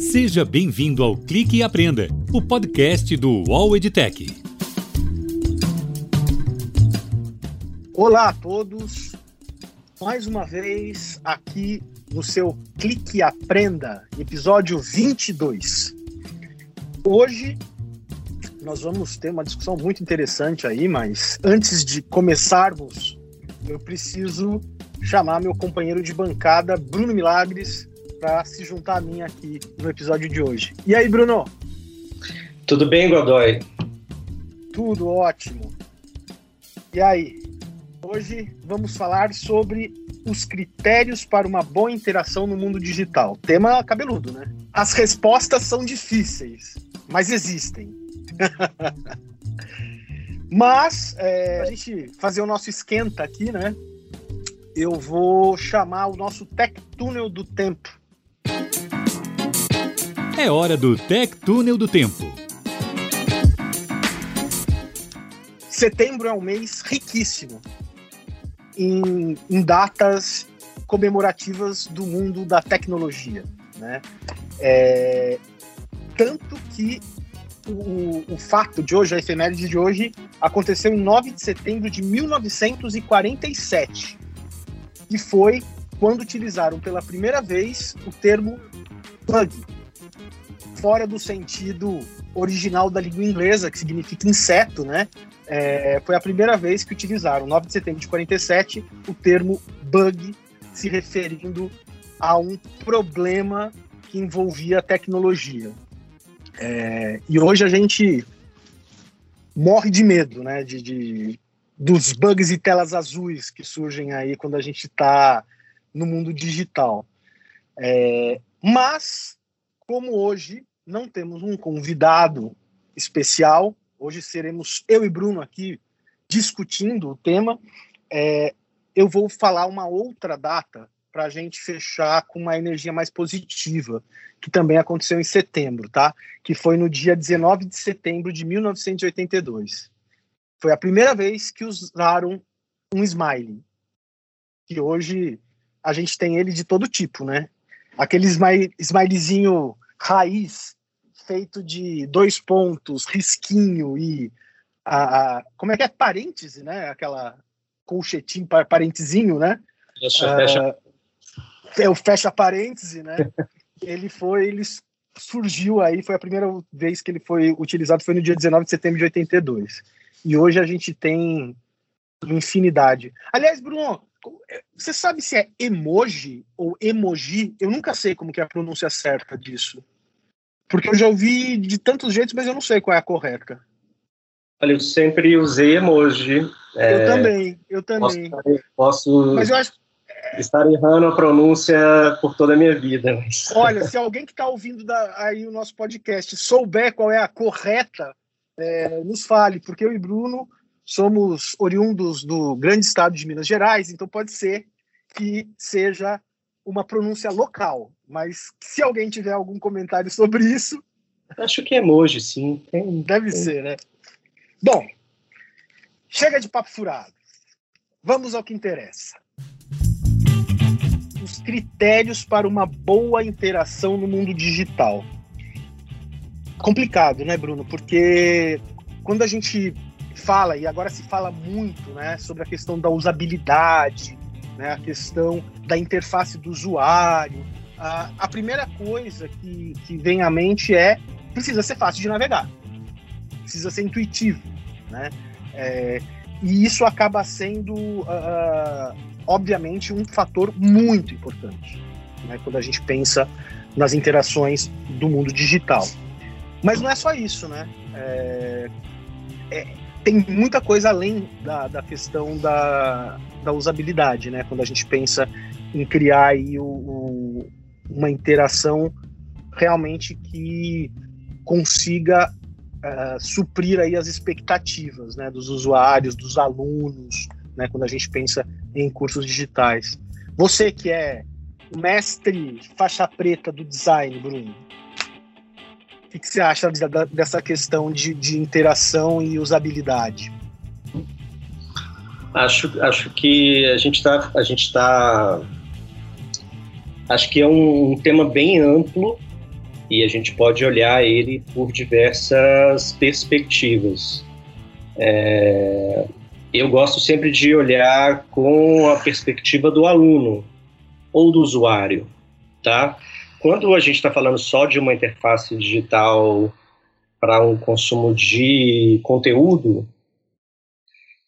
Seja bem-vindo ao Clique e Aprenda, o podcast do UOL EdTech. Olá a todos, mais uma vez aqui no seu Clique e Aprenda, episódio 22. Hoje nós vamos ter uma discussão muito interessante aí, mas antes de começarmos, eu preciso chamar meu companheiro de bancada, Bruno Milagres, para se juntar a mim aqui no episódio de hoje. E aí, Bruno? Tudo bem, Godoy? Tudo ótimo. E aí? Hoje vamos falar sobre os critérios para uma boa interação no mundo digital. Tema cabeludo, né? As respostas são difíceis, mas existem. mas, é, a gente fazer o nosso esquenta aqui, né? Eu vou chamar o nosso Tech Túnel do Tempo é hora do Tech Túnel do Tempo. Setembro é um mês riquíssimo em, em datas comemorativas do mundo da tecnologia, né? É, tanto que o, o, fato de hoje, a efeméride de hoje, aconteceu em 9 de setembro de 1947. E foi quando utilizaram pela primeira vez o termo bug, fora do sentido original da língua inglesa, que significa inseto, né? É, foi a primeira vez que utilizaram, 9 de setembro de 47, o termo bug, se referindo a um problema que envolvia a tecnologia. É, e hoje a gente morre de medo, né? De, de, dos bugs e telas azuis que surgem aí quando a gente está no mundo digital. É, mas, como hoje não temos um convidado especial. Hoje seremos eu e Bruno aqui discutindo o tema. É, eu vou falar uma outra data para a gente fechar com uma energia mais positiva, que também aconteceu em setembro, tá? Que foi no dia 19 de setembro de 1982. Foi a primeira vez que usaram um smiley. Que hoje a gente tem ele de todo tipo, né? Aquele smile, smileyzinho raiz feito de dois pontos, risquinho e a, a como é que é parêntese, né? Aquela colchetinho, parentezinho, né? Fecha, fecha. É o fecha parêntese, né? ele foi, ele surgiu aí, foi a primeira vez que ele foi utilizado, foi no dia 19 de setembro de 82. E hoje a gente tem infinidade. Aliás, Bruno, você sabe se é emoji ou emoji? Eu nunca sei como que é a pronúncia certa disso. Porque eu já ouvi de tantos jeitos, mas eu não sei qual é a correta. Olha, eu sempre usei emoji. É, eu também, eu também. Posso, posso acho... estar errando a pronúncia por toda a minha vida. Mas... Olha, se alguém que está ouvindo da, aí o nosso podcast souber qual é a correta, é, nos fale, porque eu e Bruno somos oriundos do grande estado de Minas Gerais, então pode ser que seja uma pronúncia local, mas se alguém tiver algum comentário sobre isso. Acho que é emoji, sim. Tem, deve tem. ser, né? Bom, chega de papo furado. Vamos ao que interessa. Os critérios para uma boa interação no mundo digital. Complicado, né, Bruno? Porque quando a gente fala, e agora se fala muito, né, sobre a questão da usabilidade, né, a questão da interface do usuário. A, primeira coisa que, que vem à mente é precisa ser fácil de navegar, precisa ser intuitivo, né? É, e isso acaba sendo, uh, obviamente, um fator muito importante né, quando a gente pensa nas interações do mundo digital. Mas não é só isso, né? É, é, tem muita coisa além da, da questão da, da usabilidade, né? Quando a gente pensa em criar aí o, o, uma interação realmente que consiga uh, suprir aí as expectativas né, dos usuários, dos alunos, né, quando a gente pensa em cursos digitais. Você que é mestre faixa preta do design, Bruno, o que, que você acha dessa questão de, de interação e usabilidade? Acho, acho que a gente está, a gente tá, acho que é um, um, tema bem amplo e a gente pode olhar ele por diversas perspectivas. É, eu gosto sempre de olhar com a perspectiva do aluno ou do usuário, tá? Quando a gente está falando só de uma interface digital para um consumo de conteúdo,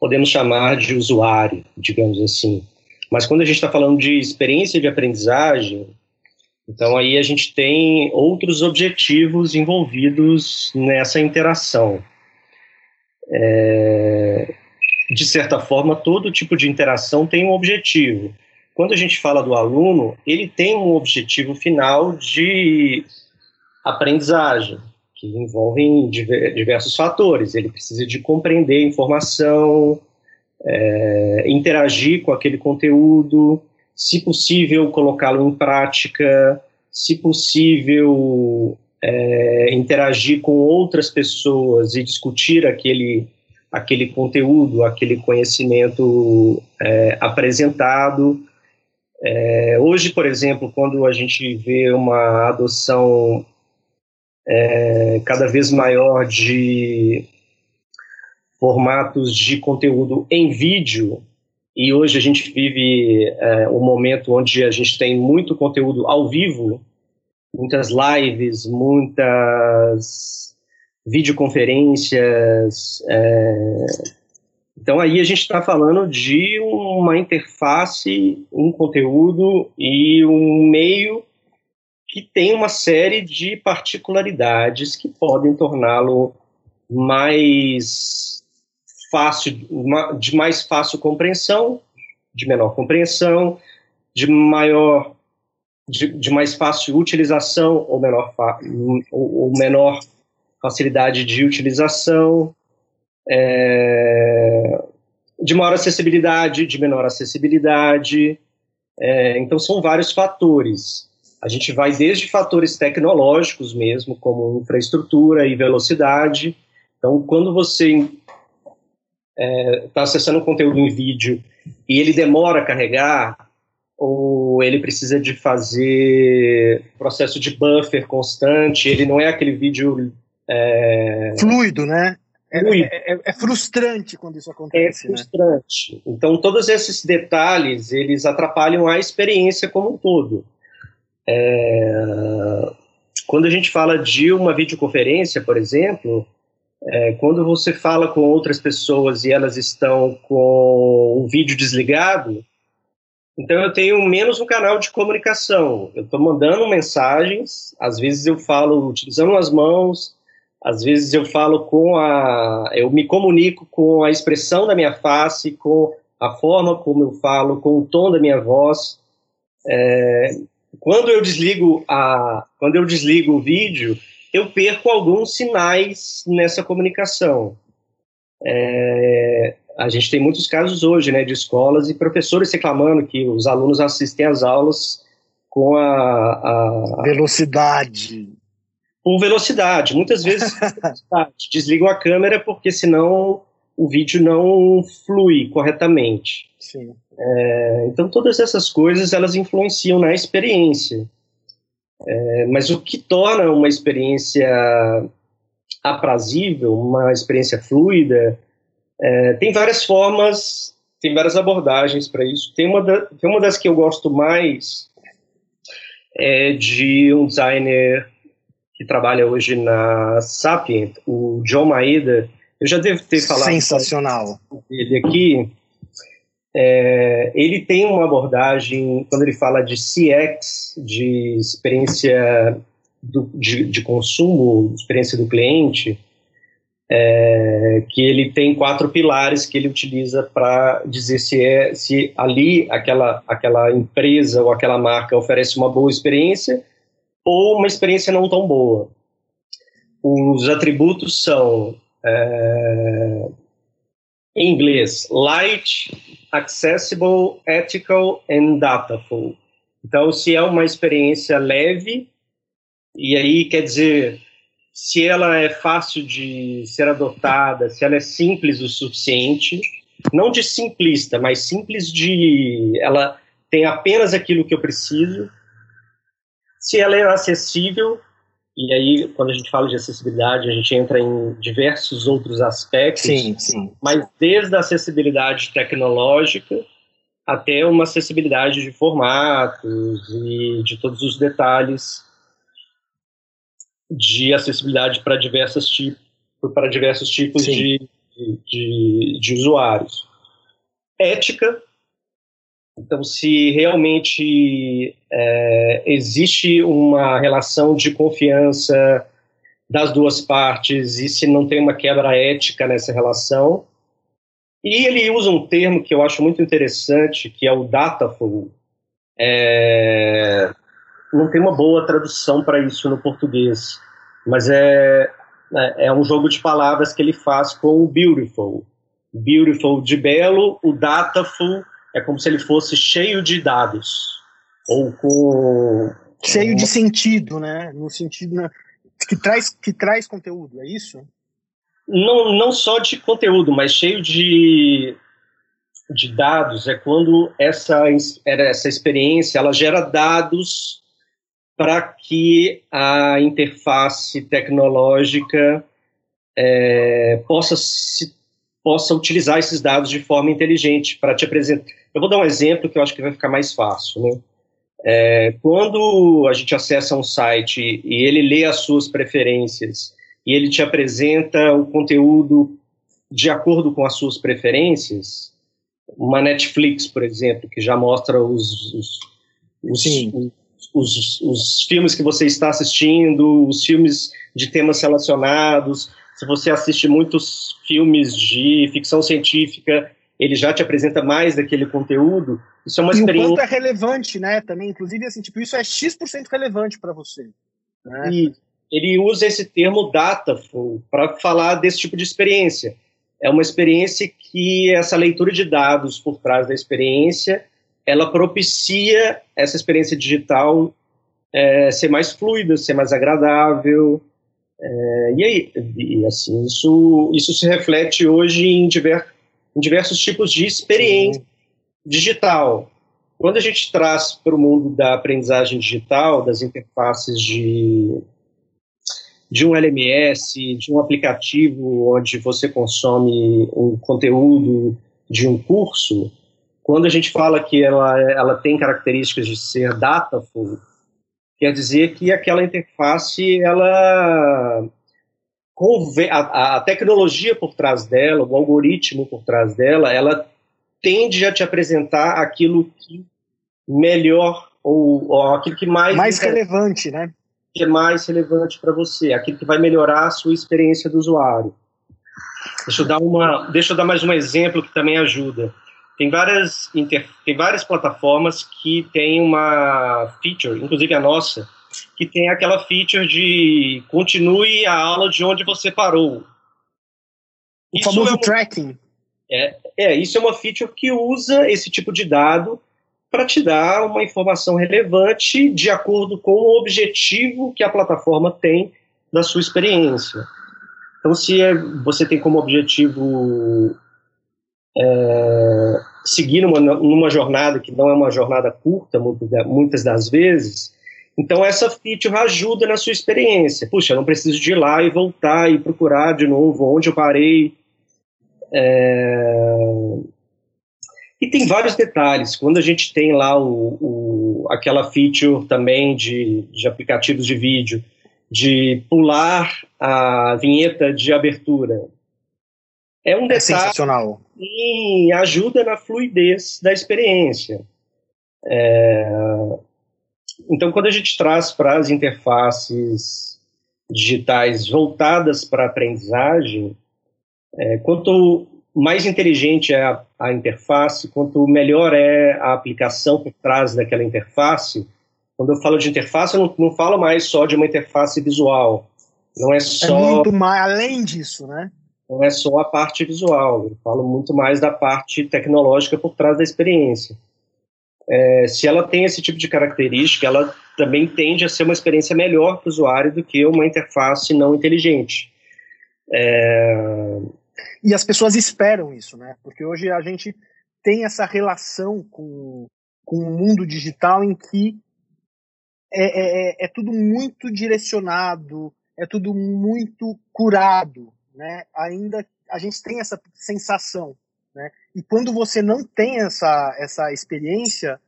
podemos chamar de usuário, digamos assim. Mas quando a gente está falando de experiência de aprendizagem, então aí a gente tem outros objetivos envolvidos nessa interação. É, de certa forma, todo tipo de interação tem um objetivo. Quando a gente fala do aluno, ele tem um objetivo final de aprendizagem que envolvem diversos fatores. Ele precisa de compreender informação, é, interagir com aquele conteúdo, se possível, colocá-lo em prática, se possível, é, interagir com outras pessoas e discutir aquele, aquele conteúdo, aquele conhecimento é, apresentado. É, hoje, por exemplo, quando a gente vê uma adoção é, cada vez maior de formatos de conteúdo em vídeo, e hoje a gente vive é, um momento onde a gente tem muito conteúdo ao vivo, muitas lives, muitas videoconferências. É, então aí a gente está falando de uma interface, um conteúdo e um meio que tem uma série de particularidades que podem torná-lo mais fácil, de mais fácil compreensão, de menor compreensão, de maior, de, de mais fácil utilização ou menor, ou, ou menor facilidade de utilização, é, de maior acessibilidade, de menor acessibilidade. É, então são vários fatores. A gente vai desde fatores tecnológicos mesmo, como infraestrutura e velocidade. Então, quando você está é, tá acessando um conteúdo em vídeo e ele demora a carregar, ou ele precisa de fazer processo de buffer constante, ele não é aquele vídeo é... fluido, né? É, é, é, é, frustrante quando isso acontece. É né? frustrante. Né? Então, todos esses detalhes, eles atrapalham a experiência como um todo. É, quando a gente fala de uma videoconferência, por exemplo, é, quando você fala com outras pessoas e elas estão com o vídeo desligado, então eu tenho menos um canal de comunicação. Eu estou mandando mensagens, às vezes eu falo utilizando as mãos, às vezes eu falo com a. Eu me comunico com a expressão da minha face, com a forma como eu falo, com o tom da minha voz. É, quando eu desligo a, quando eu desligo o vídeo, eu perco alguns sinais nessa comunicação. É, a gente tem muitos casos hoje, né, de escolas e professores reclamando que os alunos assistem às aulas com a, a velocidade. Com velocidade, muitas vezes desligam a câmera porque senão o vídeo não flui corretamente. Sim. É, então todas essas coisas elas influenciam na experiência. É, mas o que torna uma experiência aprazível, uma experiência fluida, é, tem várias formas, tem várias abordagens para isso. Tem uma, da, tem uma das que eu gosto mais é de um designer que trabalha hoje na Sapient, o John Maeda. Eu já devo ter falado sensacional dele aqui. É, ele tem uma abordagem, quando ele fala de CX, de experiência do, de, de, consumo, experiência do cliente, é, que ele tem quatro pilares que ele utiliza para dizer se, é, se ali aquela, aquela empresa ou aquela marca oferece uma boa experiência ou uma experiência não tão boa. Os atributos são, é, em inglês, light, accessible, ethical and dataful. Então, se é uma experiência leve, e aí quer dizer, se ela é fácil de ser adotada, se ela é simples o suficiente, não de simplista, mas simples de ela tem apenas aquilo que eu preciso, se ela é acessível E aí, quando a gente fala de acessibilidade, a gente entra em diversos outros aspectos. Sim, sim. Mas desde a acessibilidade tecnológica até uma acessibilidade de formatos e de todos os detalhes de acessibilidade para diversos tipos para diversos tipos de, de, de usuários. Ética, então, se realmente é, existe uma relação de confiança das duas partes e se não tem uma quebra ética nessa relação. E ele usa um termo que eu acho muito interessante, que é o dataful. É, não tem uma boa tradução para isso no português, mas é, é, é um jogo de palavras que ele faz com o beautiful. Beautiful de belo, o dataful é como se ele fosse cheio de dados. Ou com. Cheio de sentido, né? No sentido né? que, traz, que traz conteúdo, é isso? Não, não só de conteúdo, mas cheio de, de dados. É quando essa, essa experiência ela gera dados para que a interface tecnológica é, possa se possa utilizar esses dados de forma inteligente para te apresentar. Eu vou dar um exemplo que eu acho que vai ficar mais fácil. Né? É, quando a gente acessa um site e ele lê as suas preferências e ele te apresenta o conteúdo de acordo com as suas preferências, uma Netflix, por exemplo, que já mostra os, os, os, os, os filmes que você está assistindo, os filmes de temas relacionados, se você assiste muitos filmes de ficção científica, ele já te apresenta mais daquele conteúdo. Isso é uma e experiência. o quanto é relevante, né? Também, inclusive, assim, tipo, isso é x% relevante para você. Né? E ele usa esse termo dataful para falar desse tipo de experiência. É uma experiência que essa leitura de dados por trás da experiência, ela propicia essa experiência digital é, ser mais fluida, ser mais agradável, é, e aí, e, assim, isso, isso se reflete hoje em, diver, em diversos tipos de experiência Sim. digital. Quando a gente traz para o mundo da aprendizagem digital, das interfaces de, de um LMS, de um aplicativo onde você consome um conteúdo de um curso, quando a gente fala que ela, ela tem características de ser dataful, quer dizer que aquela interface, ela a, a, tecnologia por trás dela, o algoritmo por trás dela, ela tende a te apresentar aquilo que melhor ou, ou aquilo que mais mais relevante, né? Que é mais relevante para você, aquilo que vai melhorar a sua experiência do usuário. Deixa eu dar uma, deixa eu dar mais um exemplo que também ajuda. Tem várias, inter... tem várias plataformas que têm uma feature, inclusive a nossa, que tem aquela feature de continue a aula de onde você parou. O isso famoso é tracking. É, é, isso é uma feature que usa esse tipo de dado para te dar uma informação relevante de acordo com o objetivo que a plataforma tem da sua experiência. Então, se é, você tem como objetivo é, seguir numa, numa jornada que não é uma jornada curta, muitas das vezes, então essa feature ajuda na sua experiência. Puxa, eu não preciso de ir lá e voltar e procurar de novo onde eu parei. É... E tem vários detalhes. Quando a gente tem lá o, o, aquela feature também de, de aplicativos de vídeo, de pular a vinheta de abertura, é um é detalhe sensacional. e ajuda na fluidez da experiência. É... Então, quando a gente traz para as interfaces digitais voltadas para a aprendizagem, é, quanto mais inteligente é a, a, interface, quanto melhor é a aplicação por trás daquela interface. Quando eu falo de interface, eu não, não falo mais só de uma interface visual. Não é, é só. É muito mais além disso, né? não é só a parte visual, eu falo muito mais da parte tecnológica por trás da experiência. É, se ela tem esse tipo de característica, ela também tende a ser uma experiência melhor para o usuário do que uma interface não inteligente. É... E as pessoas esperam isso, né? Porque hoje a gente tem essa relação com, com o mundo digital em que é, é, é tudo muito direcionado, é tudo muito curado, né? Ainda a gente tem essa sensação, né? E quando você não tem essa, essa experiência,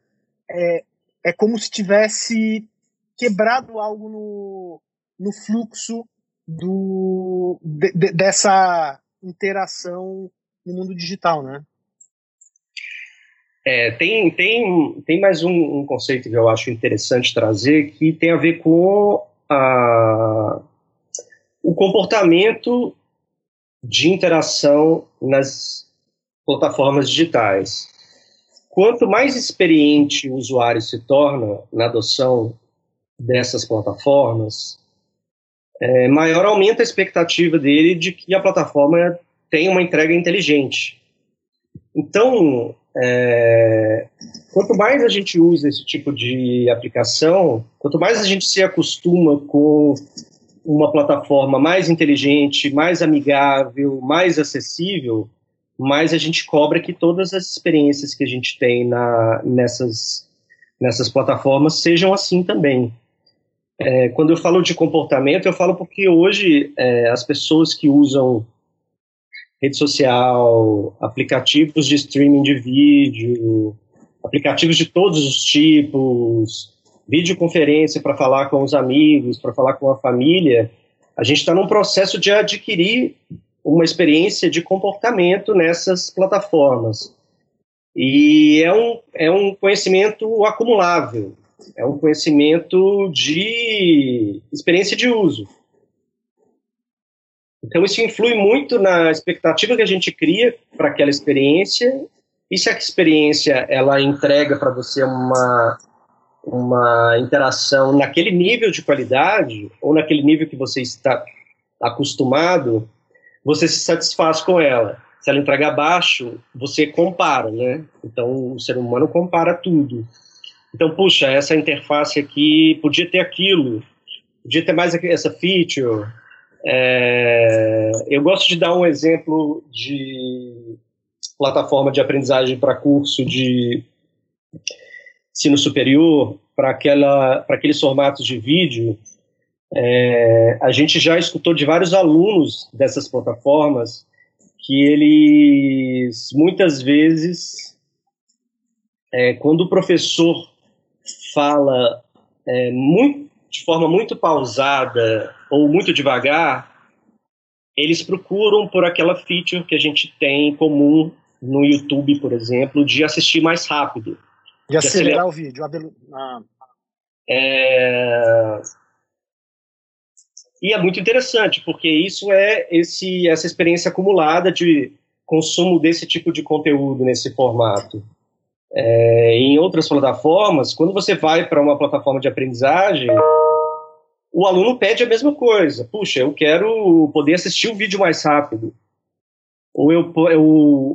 é, é como se tivesse quebrado algo no, no fluxo do, de, de, dessa interação no mundo digital, né? É, tem, tem, tem mais um, um, conceito que eu acho interessante trazer que tem a ver com a, o comportamento de interação nas plataformas digitais. Quanto mais experiente o usuário se torna na adoção dessas plataformas, é, maior aumenta a expectativa dele de que a plataforma tenha uma entrega inteligente. Então, é, quanto mais a gente usa esse tipo de aplicação, quanto mais a gente se acostuma com uma plataforma mais inteligente, mais amigável, mais acessível, mais a gente cobra que todas as experiências que a gente tem na, nessas, nessas plataformas sejam assim também. É, quando eu falo de comportamento, eu falo porque hoje é, as pessoas que usam rede social, aplicativos de streaming de vídeo, aplicativos de todos os tipos, videoconferência para falar com os amigos, para falar com a família, a gente está num processo de adquirir uma experiência de comportamento nessas plataformas. E é um, é um conhecimento acumulável, é um conhecimento de experiência de uso. Então, isso influi muito na expectativa que a gente cria para aquela experiência e se a experiência ela entrega para você uma uma interação naquele nível de qualidade ou naquele nível que você está acostumado, você se satisfaz com ela. Se ela entregar abaixo, você compara, né? Então o ser humano compara tudo. Então, puxa, essa interface aqui podia ter aquilo, podia ter mais essa feature. É... eu gosto de dar um exemplo de plataforma de aprendizagem para curso de ensino superior, para aqueles formatos de vídeo, é, a gente já escutou de vários alunos dessas plataformas que eles, muitas vezes, é, quando o professor fala é, muito, de forma muito pausada ou muito devagar, eles procuram por aquela feature que a gente tem em comum no YouTube, por exemplo, de assistir mais rápido. De acelerar, acelerar o vídeo. Ah. É... E é muito interessante, porque isso é esse, essa experiência acumulada de consumo desse tipo de conteúdo nesse formato. É, em outras plataformas, quando você vai para uma plataforma de aprendizagem, o aluno pede a mesma coisa. Puxa, eu quero poder assistir o vídeo mais rápido. Ou, eu, eu,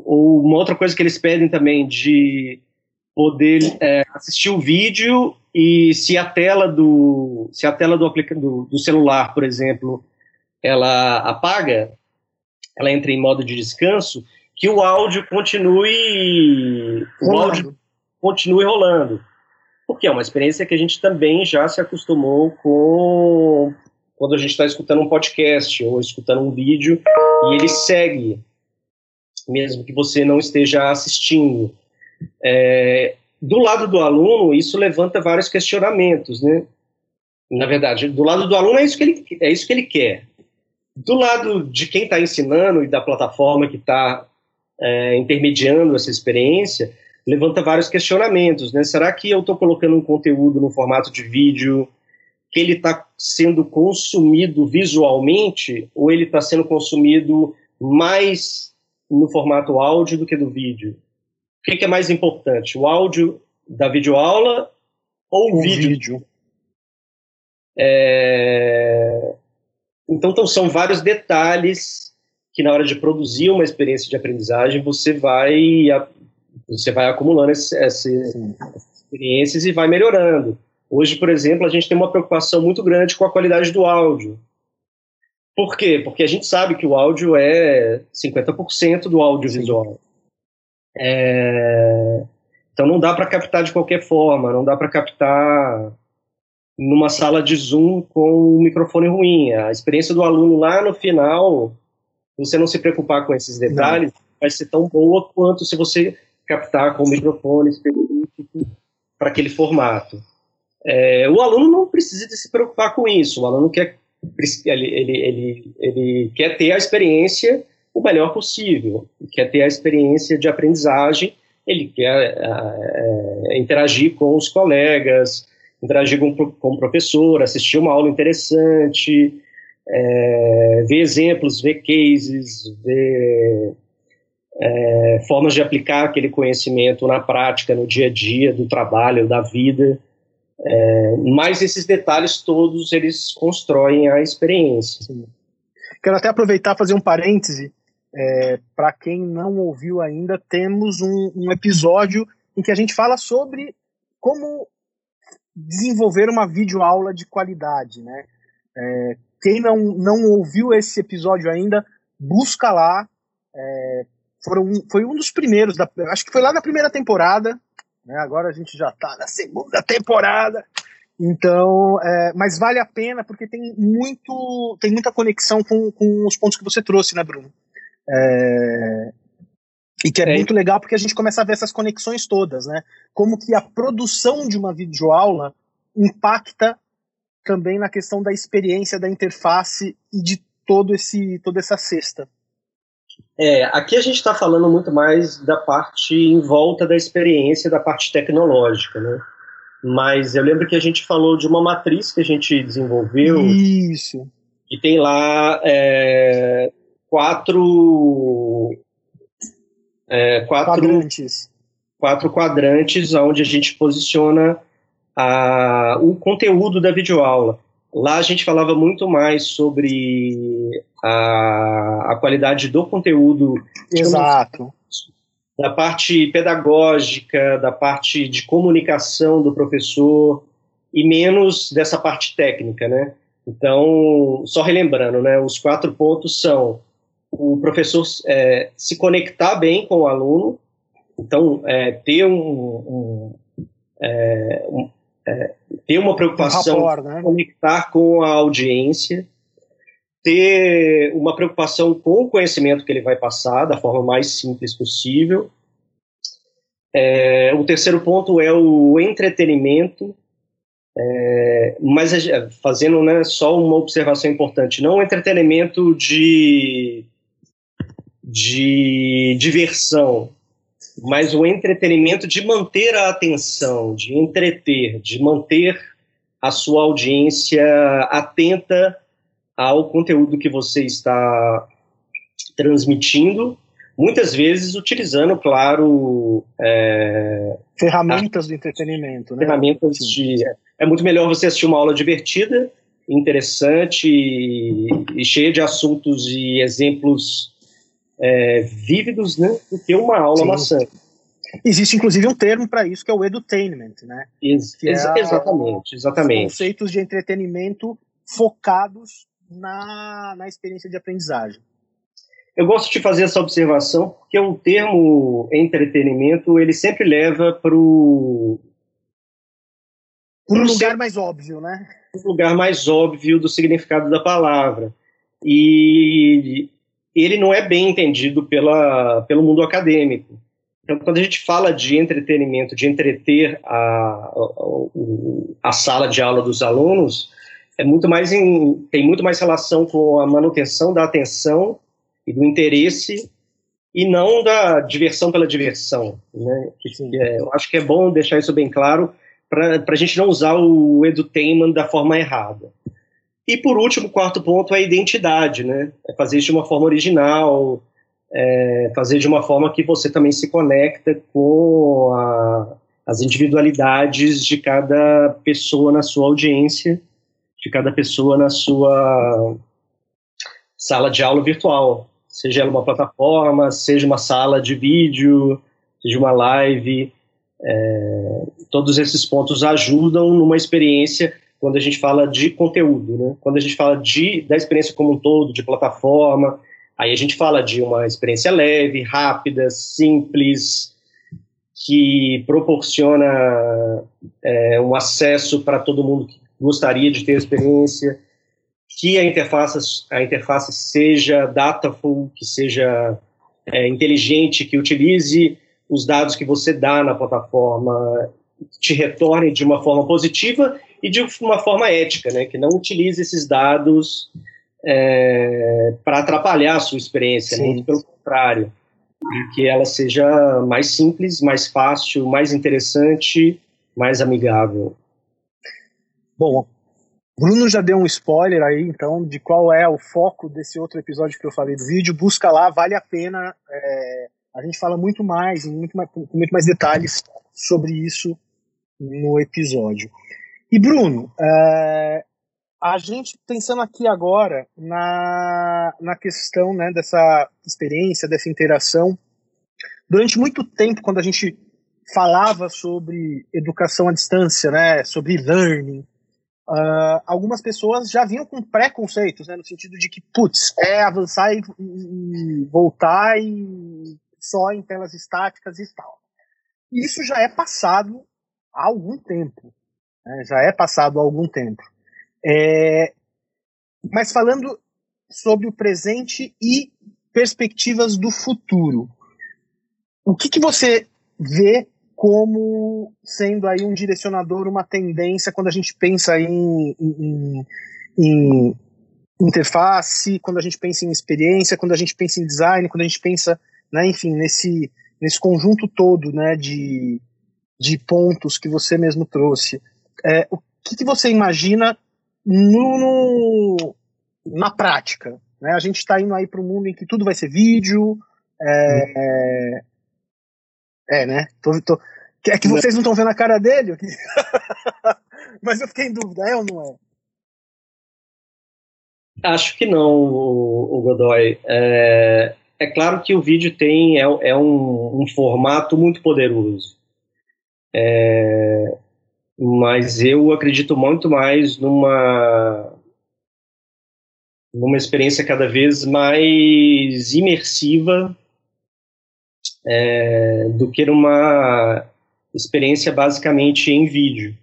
ou uma outra coisa que eles pedem também de poder é, assistir o vídeo e se a tela do se a tela do, do, do celular, por exemplo, ela apaga, ela entra em modo de descanso, que o áudio continue o áudio continue rolando. Porque é uma experiência que a gente também já se acostumou com quando a gente está escutando um podcast ou escutando um vídeo e ele segue, mesmo que você não esteja assistindo. É, do lado do aluno, isso levanta vários questionamentos, né? Na verdade, do lado do aluno é isso que ele, é isso que ele quer. Do lado de quem está ensinando e da plataforma que está é, intermediando essa experiência, levanta vários questionamentos, né? Será que eu estou colocando um conteúdo no formato de vídeo que ele está sendo consumido visualmente ou ele está sendo consumido mais no formato áudio do que do vídeo? O que, é mais importante, o áudio da videoaula ou o, o vídeo? vídeo. É... Então, então, são vários detalhes que na hora de produzir uma experiência de aprendizagem você vai você vai acumulando esse, essas experiências e vai melhorando. Hoje, por exemplo, a gente tem uma preocupação muito grande com a qualidade do áudio. Por quê? Porque a gente sabe que o áudio é 50% do audiovisual. É... Então não dá para captar de qualquer forma, não dá para captar numa sala de Zoom com um microfone ruim. A experiência do aluno lá no final, você não se preocupar com esses detalhes, não. vai ser tão boa quanto se você captar com o microfone específico para aquele formato. É, o aluno não precisa se preocupar com isso. O aluno quer ele, ele, ele, ele quer ter a experiência o melhor possível, quer ter a experiência de aprendizagem, ele quer é, interagir com os colegas, interagir com, com o professor, assistir uma aula interessante, é, ver exemplos, ver cases, ver é, formas de aplicar aquele conhecimento na prática, no dia a dia do trabalho, da vida. É, mas esses detalhes todos eles constroem a experiência. Quero até aproveitar fazer um parêntese. É, Para quem não ouviu ainda, temos um, um, episódio em que a gente fala sobre como desenvolver uma videoaula de qualidade. Né? É, quem não, não ouviu esse episódio ainda, busca lá. É, foram, foi um dos primeiros, da, acho que foi lá na primeira temporada, né? Agora a gente já está na segunda temporada. Então, é, mas vale a pena porque tem muito, tem muita conexão com, com os pontos que você trouxe, né, Bruno? É, e que é, é, muito legal porque a gente começa a ver essas conexões todas, né? Como que a produção de uma videoaula impacta também na questão da experiência da interface e de todo esse toda essa cesta. É, aqui a gente está falando muito mais da parte em volta da experiência, da parte tecnológica, né? Mas eu lembro que a gente falou de uma matriz que a gente desenvolveu. Isso. E tem lá é, quatro, é, quatro quadrantes. Quatro quadrantes onde a gente posiciona a, o conteúdo da videoaula. Lá a gente falava muito mais sobre a, a qualidade do conteúdo. Exato. Da parte pedagógica, da parte de comunicação do professor e menos dessa parte técnica, né? Então, só relembrando, né? Os quatro pontos são o professor é, se conectar bem com o aluno, então é, ter um, um, é, um é, ter uma preocupação um né? conectar com a audiência, ter uma preocupação com o conhecimento que ele vai passar da forma mais simples possível. É, o terceiro ponto é o entretenimento, é, mas fazendo né, só uma observação importante, não o entretenimento de, de diversão, mas o entretenimento de manter a atenção, de entreter, de manter a sua audiência atenta ao conteúdo que você está transmitindo, muitas vezes utilizando, claro, é, ferramentas a, do entretenimento, né? Ferramentas Sim. de é muito melhor você assistir uma aula divertida, interessante e, e cheia de assuntos e exemplos é, vívidos, né, do que uma aula Sim. maçante. Existe inclusive um termo para isso que é o edutainment, né? Ex é exatamente, exatamente. Conceitos de entretenimento focados na, na experiência de aprendizagem. Eu gosto de fazer essa observação porque o termo entretenimento ele sempre leva para o um lugar mais óbvio, né? Um lugar mais óbvio do significado da palavra. E ele não é bem entendido pela, pelo mundo acadêmico. Então, quando a gente fala de entretenimento, de entreter a, a, a sala de aula dos alunos, é muito mais em, tem muito mais relação com a manutenção da atenção e do interesse e não da diversão pela diversão. Né? É, eu acho que é bom deixar isso bem claro para a gente não usar o edutainment da forma errada. E por último, quarto ponto é a identidade, né? É fazer isso de uma forma original, é, fazer de uma forma que você também se conecta com a, as individualidades de cada pessoa na sua audiência, de cada pessoa na sua sala de aula virtual, seja ela uma plataforma, seja uma sala de vídeo, seja uma live, é, todos esses pontos ajudam numa experiência quando a gente fala de conteúdo, né? Quando a gente fala de, da experiência como um todo, de plataforma, aí a gente fala de uma experiência leve, rápida, simples, que proporciona é, um acesso para todo mundo que gostaria de ter a experiência, que a interface, a interface seja dataful, que seja é, inteligente, que utilize os dados que você dá na plataforma, te retorne de uma forma positiva e de uma forma ética, né, que não utilize esses dados é, para atrapalhar a sua experiência, muito pelo contrário, que ela seja mais simples, mais fácil, mais interessante, mais amigável. Bom, Bruno já deu um spoiler aí, então, de qual é o foco desse outro episódio que eu falei do vídeo. Busca lá, vale a pena. É, a gente fala muito mais, muito mais, com muito mais detalhes sobre isso no episódio. E Bruno, é, a gente pensando aqui agora na, na questão né, dessa experiência, dessa interação, durante muito tempo, quando a gente falava sobre educação à distância, né, sobre learning, Uh, algumas pessoas já vinham com preconceitos, né, no sentido de que, putz, é avançar e, e, voltar e só em telas estáticas e tal. Isso já é passado há algum tempo. Né, já é passado há algum tempo. É, mas falando sobre o presente e perspectivas do futuro, o que, que você vê como sendo aí um direcionador, uma tendência quando a gente pensa em, em, em, interface, quando a gente pensa em experiência, quando a gente pensa em design, quando a gente pensa, né, enfim, nesse, nesse conjunto todo né, de, de pontos que você mesmo trouxe. É, o que, que você imagina no, no, na prática? Né? A gente está indo aí para um mundo em que tudo vai ser vídeo, é, é, né? Tô, tô... É que vocês não estão vendo a cara dele. Mas eu fiquei em dúvida, é ou não é? Acho que não, o, o Godoy. É, é, claro que o vídeo tem é, é um, um, formato muito poderoso. É, mas eu acredito muito mais numa numa experiência cada vez mais imersiva é, do que uma experiência basicamente em vídeo.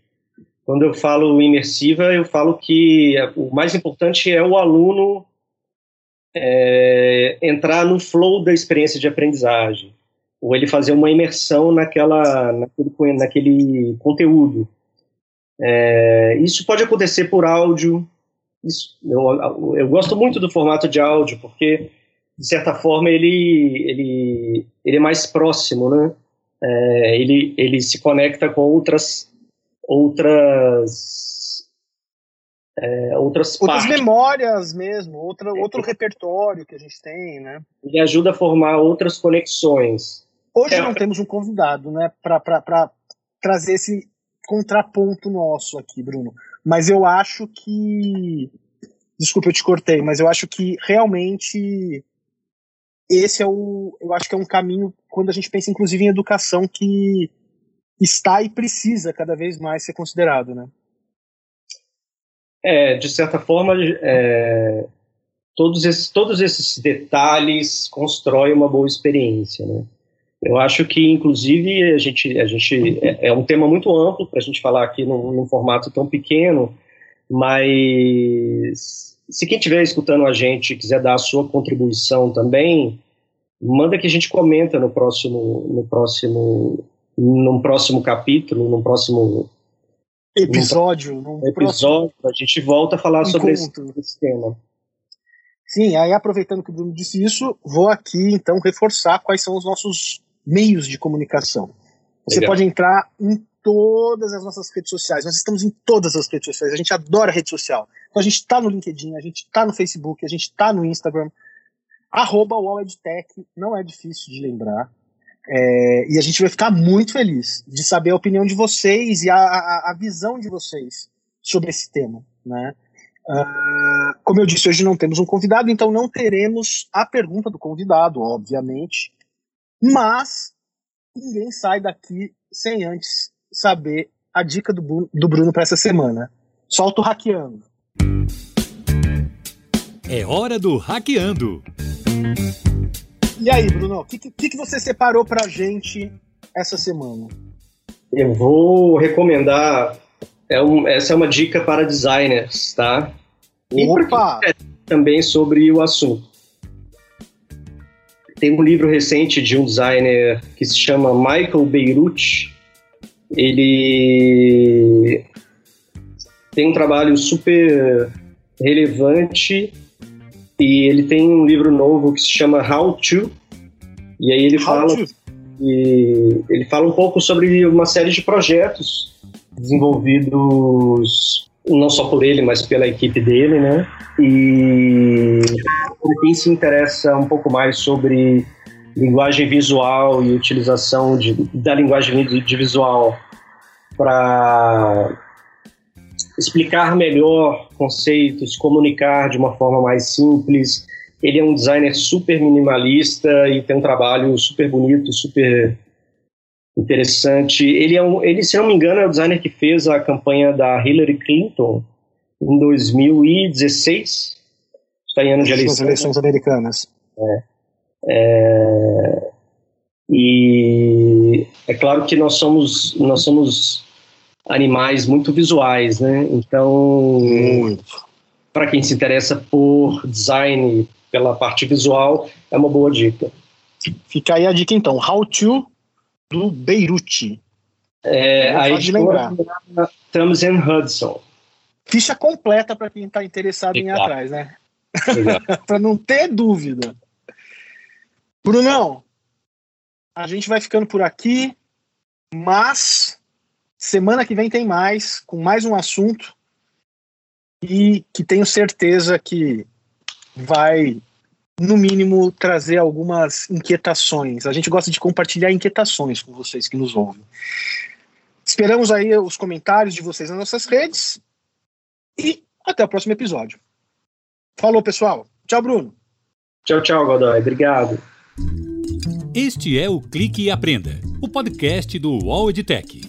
Quando eu falo imersiva, eu falo que o mais importante é o aluno é, entrar no flow da experiência de aprendizagem, ou ele fazer uma imersão naquela, naquele, naquele conteúdo. É, isso pode acontecer por áudio. Isso, eu, eu gosto muito do formato de áudio, porque de certa forma, ele, ele, ele é mais próximo, né? É, ele, ele se conecta com outras outras é, outras, outras partes. memórias mesmo, outra, é, outro repertório que a gente tem, né? Ele ajuda a formar outras conexões. Hoje é. não temos um convidado, né, para trazer esse contraponto nosso aqui, Bruno. Mas eu acho que desculpa eu te cortei, mas eu acho que realmente esse é o, eu acho que é um caminho quando a gente pensa inclusive em educação que está e precisa cada vez mais ser considerado, né? É, de certa forma, é, todos, esses, todos esses detalhes constroem uma boa experiência, né? Eu acho que, inclusive, a gente, a gente é, é um tema muito amplo para a gente falar aqui num, num formato tão pequeno, mas se quem estiver escutando a gente quiser dar a sua contribuição também, manda que a gente comenta no próximo, no próximo, no próximo capítulo, no próximo episódio, num episódio, próximo... a gente volta a falar encontro. sobre esse, esse tema. Sim, aí aproveitando que o Bruno disse isso, vou aqui então reforçar quais são os nossos meios de comunicação. Você Legal. pode entrar em todas as nossas redes sociais. Nós estamos em todas as redes sociais. A gente adora rede social. Então a gente está no LinkedIn, a gente está no Facebook, a gente está no Instagram. Arroba WallEdTech, não é difícil de lembrar. É, e a gente vai ficar muito feliz de saber a opinião de vocês e a, a, a visão de vocês sobre esse tema. Né? Uh, como eu disse, hoje não temos um convidado, então não teremos a pergunta do convidado, obviamente. Mas ninguém sai daqui sem antes saber a dica do, do Bruno para essa semana. Solta o hackeando. É hora do hackeando. E aí, Bruno, o que, que, que você separou pra gente essa semana? Eu vou recomendar É um, essa é uma dica para designers, tá? E Opa! também sobre o assunto. Tem um livro recente de um designer que se chama Michael Beirut. Ele tem um trabalho super relevante e ele tem um livro novo que se chama How To. E aí ele How fala e ele fala um pouco sobre uma série de projetos desenvolvidos não só por ele, mas pela equipe dele, né? E quem se interessa um pouco mais sobre linguagem visual e utilização de, da linguagem de visual para explicar melhor conceitos, comunicar de uma forma mais simples. Ele é um designer super minimalista e tem um trabalho super bonito, super interessante. Ele é um, ele, se não me engano, é o designer que fez a campanha da Hillary Clinton em 2016. Está em ano de eleição. As eleições americanas. É. é. E é claro que nós somos nós somos animais muito visuais, né? Então, para quem se interessa por design, pela parte visual, é uma boa dica. Fica aí a dica então, How to do Beirute. É, lembrar. Estamos em Hudson. Ficha completa para quem está interessado em ir atrás, né? para não ter dúvida. Brunão, a gente vai ficando por aqui, mas semana que vem tem mais, com mais um assunto e que tenho certeza que vai no mínimo, trazer algumas inquietações. A gente gosta de compartilhar inquietações com vocês que nos ouvem. Esperamos aí os comentários de vocês nas nossas redes e até o próximo episódio. Falou, pessoal. Tchau, Bruno. Tchau, tchau, Godoy. Obrigado. Este é o Clique e Aprenda, o podcast do UOL EdTech.